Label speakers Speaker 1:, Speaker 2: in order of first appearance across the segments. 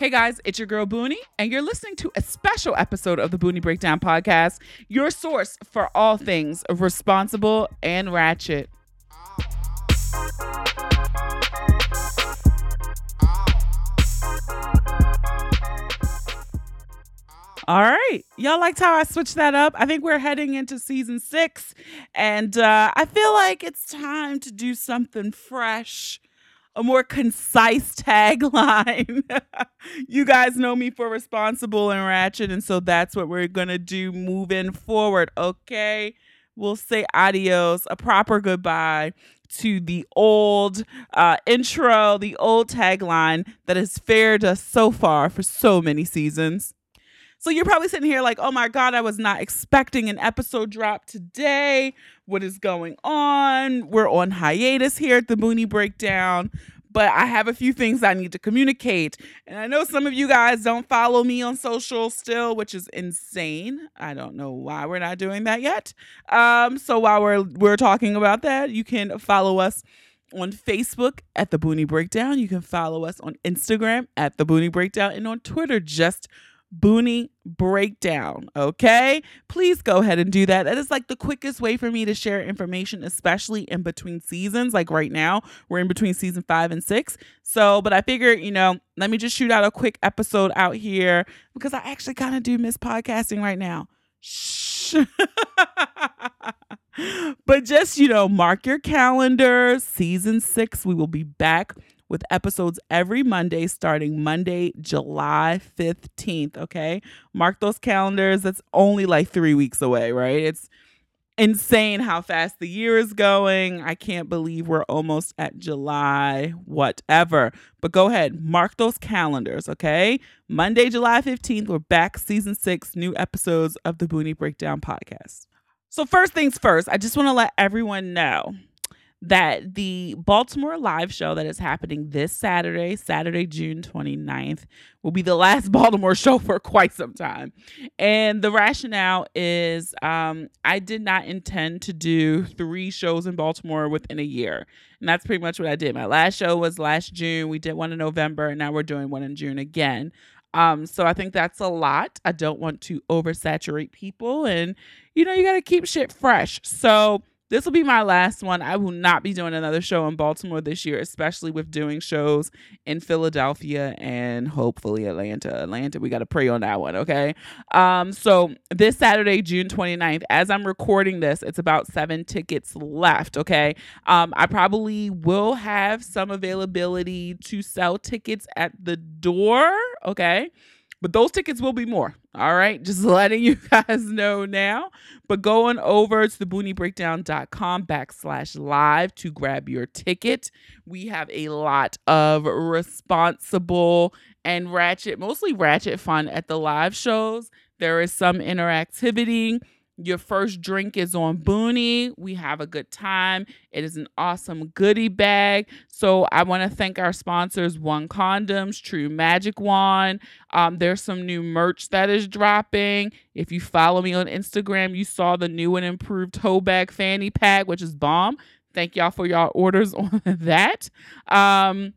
Speaker 1: Hey guys, it's your girl Boonie, and you're listening to a special episode of the Boonie Breakdown podcast, your source for all things responsible and ratchet. All right. Y'all liked how I switched that up? I think we're heading into season six, and uh, I feel like it's time to do something fresh a more concise tagline. you guys know me for responsible and ratchet, and so that's what we're gonna do moving forward. Okay, we'll say adios, a proper goodbye to the old uh, intro, the old tagline that has fared us so far for so many seasons. So you're probably sitting here like, oh my God, I was not expecting an episode drop today. What is going on? We're on hiatus here at the Boonie Breakdown. But I have a few things I need to communicate. And I know some of you guys don't follow me on social still, which is insane. I don't know why we're not doing that yet. Um, so while we're we're talking about that, you can follow us on Facebook at the Boonie Breakdown. You can follow us on Instagram at the Boonie Breakdown and on Twitter just Boonie Breakdown. Okay. Please go ahead and do that. That is like the quickest way for me to share information, especially in between seasons. Like right now, we're in between season five and six. So, but I figured, you know, let me just shoot out a quick episode out here because I actually kind of do miss podcasting right now. Shh. but just, you know, mark your calendars. Season six, we will be back with episodes every Monday starting Monday, July 15th. Okay. Mark those calendars. That's only like three weeks away, right? It's insane how fast the year is going. I can't believe we're almost at July, whatever. But go ahead, mark those calendars, okay? Monday, July 15th, we're back, season six, new episodes of the Boonie Breakdown podcast. So, first things first, I just want to let everyone know that the Baltimore live show that is happening this Saturday, Saturday, June 29th, will be the last Baltimore show for quite some time. And the rationale is um, I did not intend to do three shows in Baltimore within a year. And that's pretty much what I did. My last show was last June. We did one in November, and now we're doing one in June again. Um, so I think that's a lot. I don't want to oversaturate people, and you know, you got to keep shit fresh. So this will be my last one. I will not be doing another show in Baltimore this year, especially with doing shows in Philadelphia and hopefully Atlanta. Atlanta, we got to pray on that one, okay? Um, so this Saturday, June 29th, as I'm recording this, it's about seven tickets left, okay? Um, I probably will have some availability to sell tickets at the door, okay? But those tickets will be more. All right. Just letting you guys know now. But going over to the booniebreakdown.com backslash live to grab your ticket. We have a lot of responsible and ratchet, mostly ratchet fun at the live shows. There is some interactivity your first drink is on Boonie. We have a good time. It is an awesome goodie bag. So I want to thank our sponsors, One Condoms, True Magic Wand. Um, there's some new merch that is dropping. If you follow me on Instagram, you saw the new and improved toe bag fanny pack, which is bomb. Thank y'all for y'all orders on that. Um,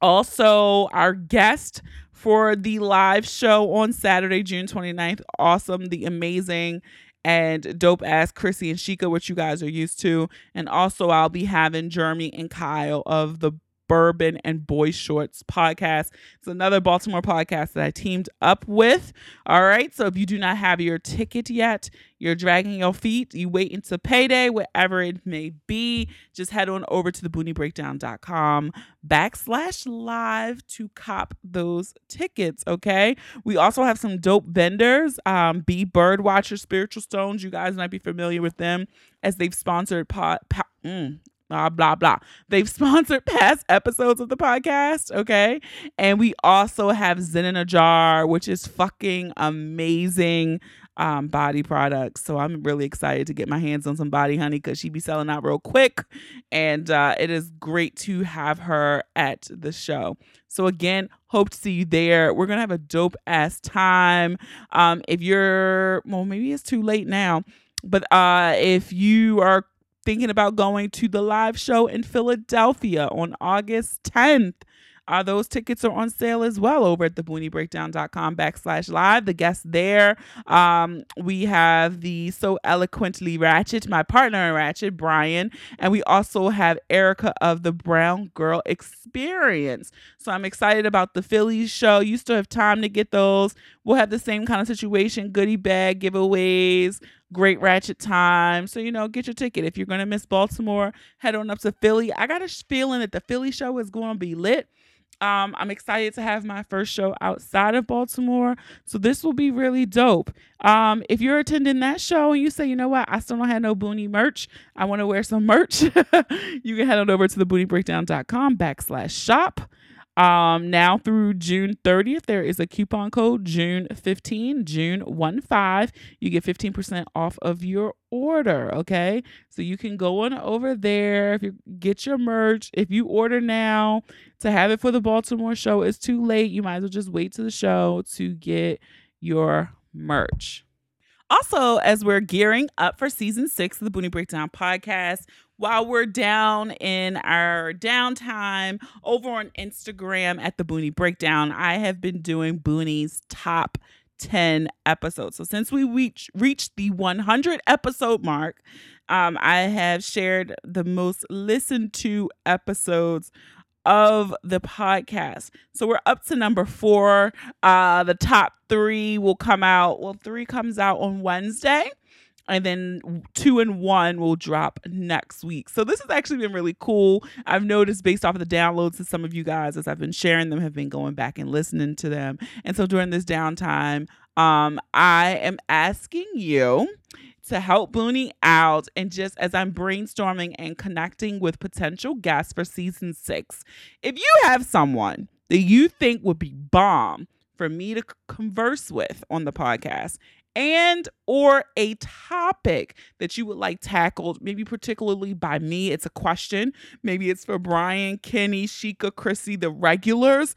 Speaker 1: also, our guest for the live show on Saturday, June 29th. Awesome, the amazing and dope ass Chrissy and Shika, which you guys are used to. And also, I'll be having Jeremy and Kyle of the Bourbon and Boy Shorts podcast. It's another Baltimore podcast that I teamed up with. All right. So if you do not have your ticket yet, you're dragging your feet, you wait until payday, whatever it may be, just head on over to the booniebreakdown.com backslash live to cop those tickets. Okay. We also have some dope vendors. Um, B Birdwatcher Spiritual Stones. You guys might be familiar with them as they've sponsored pod, mm, blah blah blah. They've sponsored past episodes of the podcast, okay? And we also have Zen in a Jar, which is fucking amazing um, body products. So I'm really excited to get my hands on some body honey because she be selling out real quick. And uh, it is great to have her at the show. So again, hope to see you there. We're gonna have a dope ass time. Um, if you're well, maybe it's too late now. But uh, if you are thinking about going to the live show in Philadelphia on August 10th. Uh, those tickets are on sale as well over at thebooniebreakdown.com backslash live. The guests there, um, we have the so eloquently Ratchet, my partner in Ratchet, Brian, and we also have Erica of the Brown Girl Experience. So I'm excited about the Phillies show. You still have time to get those. We'll have the same kind of situation, goodie bag giveaways, great ratchet time. So, you know, get your ticket. If you're going to miss Baltimore, head on up to Philly. I got a feeling that the Philly show is going to be lit. Um, I'm excited to have my first show outside of Baltimore. So this will be really dope. Um, if you're attending that show and you say, you know what, I still don't have no Boonie merch, I want to wear some merch, you can head on over to thebooniebreakdown.com backslash shop. Um, now through June 30th, there is a coupon code June 15, June 1 5. You get 15% off of your order. Okay. So you can go on over there if you get your merch. If you order now to have it for the Baltimore show, it's too late. You might as well just wait to the show to get your merch. Also, as we're gearing up for season six of the Boonie Breakdown podcast, while we're down in our downtime over on Instagram at the Boonie Breakdown, I have been doing Boonie's top 10 episodes. So since we reach, reached the 100 episode mark, um, I have shared the most listened to episodes of the podcast. So we're up to number four. Uh, the top three will come out. Well, three comes out on Wednesday. And then two and one will drop next week. So this has actually been really cool. I've noticed based off of the downloads that some of you guys, as I've been sharing them, have been going back and listening to them. And so during this downtime, um, I am asking you to help Boonie out. And just as I'm brainstorming and connecting with potential guests for season six, if you have someone that you think would be bomb for me to converse with on the podcast and or a topic that you would like tackled maybe particularly by me it's a question maybe it's for brian kenny shika chrissy the regulars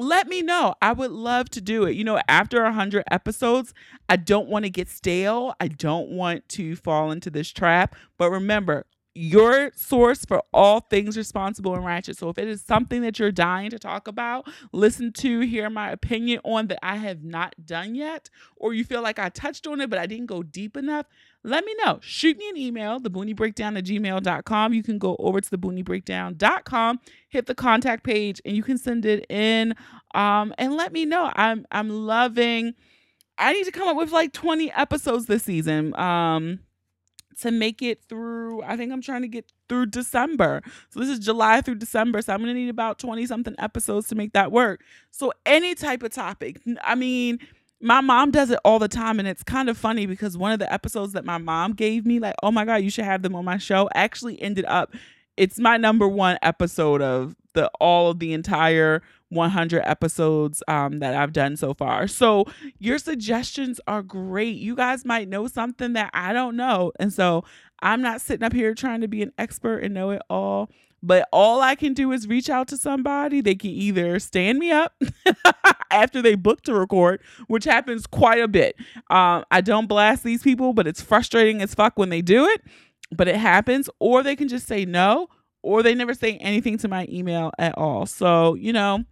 Speaker 1: let me know. I would love to do it. You know, after 100 episodes, I don't want to get stale. I don't want to fall into this trap. But remember, your source for all things responsible and ratchet. So if it is something that you're dying to talk about, listen to, hear my opinion on that I have not done yet, or you feel like I touched on it, but I didn't go deep enough, let me know. Shoot me an email, thebooniebreakdown at gmail.com. You can go over to thebooniebreakdown.com, hit the contact page, and you can send it in um, and let me know. I'm I'm loving I need to come up with like 20 episodes this season. Um to make it through I think I'm trying to get through December. So this is July through December. So I'm to need about 20 something episodes to make that work. So any type of topic. I mean, my mom does it all the time and it's kind of funny because one of the episodes that my mom gave me like oh my god you should have them on my show actually ended up it's my number one episode of the all of the entire 100 episodes um, that I've done so far. So your suggestions are great. You guys might know something that I don't know. And so I'm not sitting up here trying to be an expert and know it all. But all I can do is reach out to somebody. They can either stand me up after they book to record, which happens quite a bit. Um, I don't blast these people, but it's frustrating as fuck when they do it. But it happens. Or they can just say no, or they never say anything to my email at all. So, you know,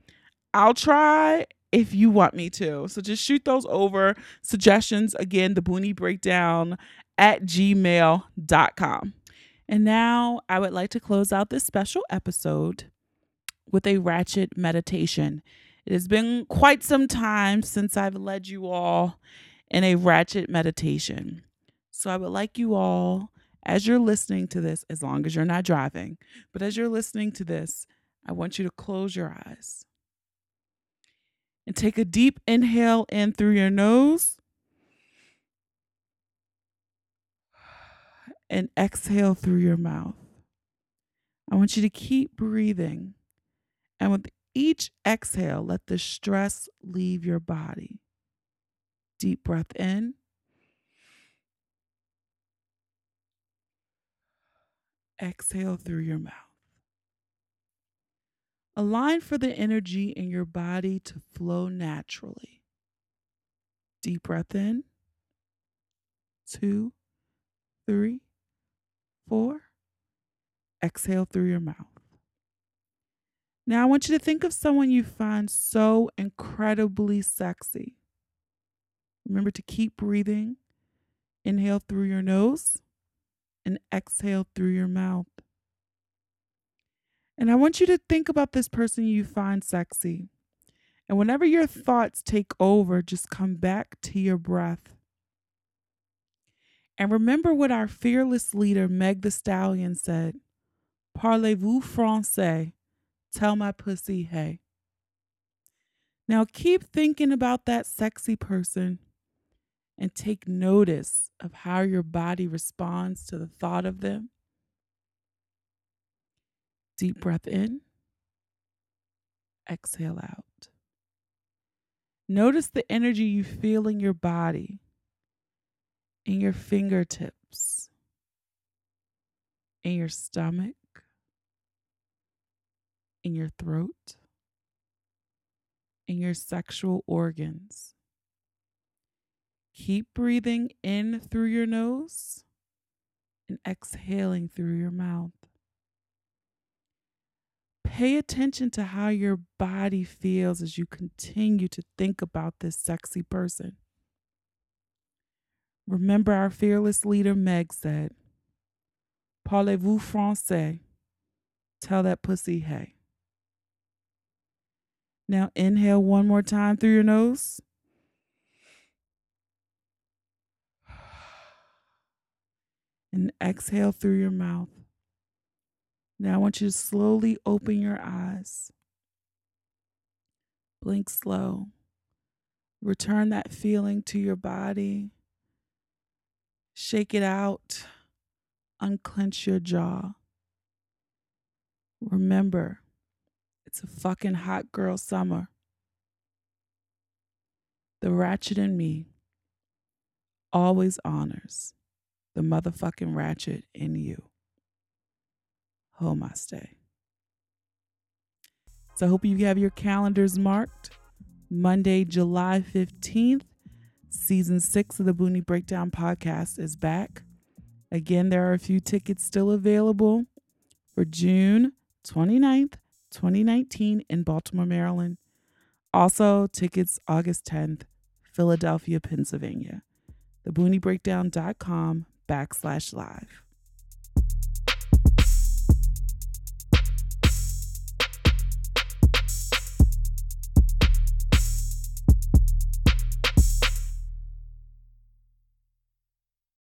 Speaker 1: I'll try if you want me to. So just shoot those over. Suggestions again, the Boonie Breakdown at gmail.com. And now I would like to close out this special episode with a ratchet meditation. It has been quite some time since I've led you all in a ratchet meditation. So I would like you all, as you're listening to this, as long as you're not driving, but as you're listening to this, I want you to close your eyes and take a deep inhale in through your nose and exhale through your mouth. I want you to keep breathing. And with each exhale, let the stress leave your body. Deep breath in. Exhale through your mouth. Align for the energy in your body to flow naturally. Deep breath in. Two, three, four. Exhale through your mouth. Now, I want you to think of someone you find so incredibly sexy. Remember to keep breathing. Inhale through your nose and exhale through your mouth. And I want you to think about this person you find sexy. And whenever your thoughts take over, just come back to your breath. And remember what our fearless leader, Meg the Stallion, said Parlez-vous français? Tell my pussy hey. Now keep thinking about that sexy person and take notice of how your body responds to the thought of them. Deep breath in, exhale out. Notice the energy you feel in your body, in your fingertips, in your stomach, in your throat, in your sexual organs. Keep breathing in through your nose and exhaling through your mouth. Pay attention to how your body feels as you continue to think about this sexy person. Remember, our fearless leader Meg said, Parlez-vous français? Tell that pussy hey. Now inhale one more time through your nose. And exhale through your mouth. Now I want you to slowly open your eyes. Blink slow. Return that feeling to your body. Shake it out. Unclench your jaw. Remember, it's a fucking hot girl summer. The ratchet in me always honors the motherfucking ratchet in you. Stay. So I hope you have your calendars marked. Monday, July 15th, season six of the Boonie Breakdown podcast is back. Again, there are a few tickets still available for June 29th, 2019 in Baltimore, Maryland. Also, tickets August 10th, Philadelphia, Pennsylvania. TheBoonieBreakdown.com backslash live.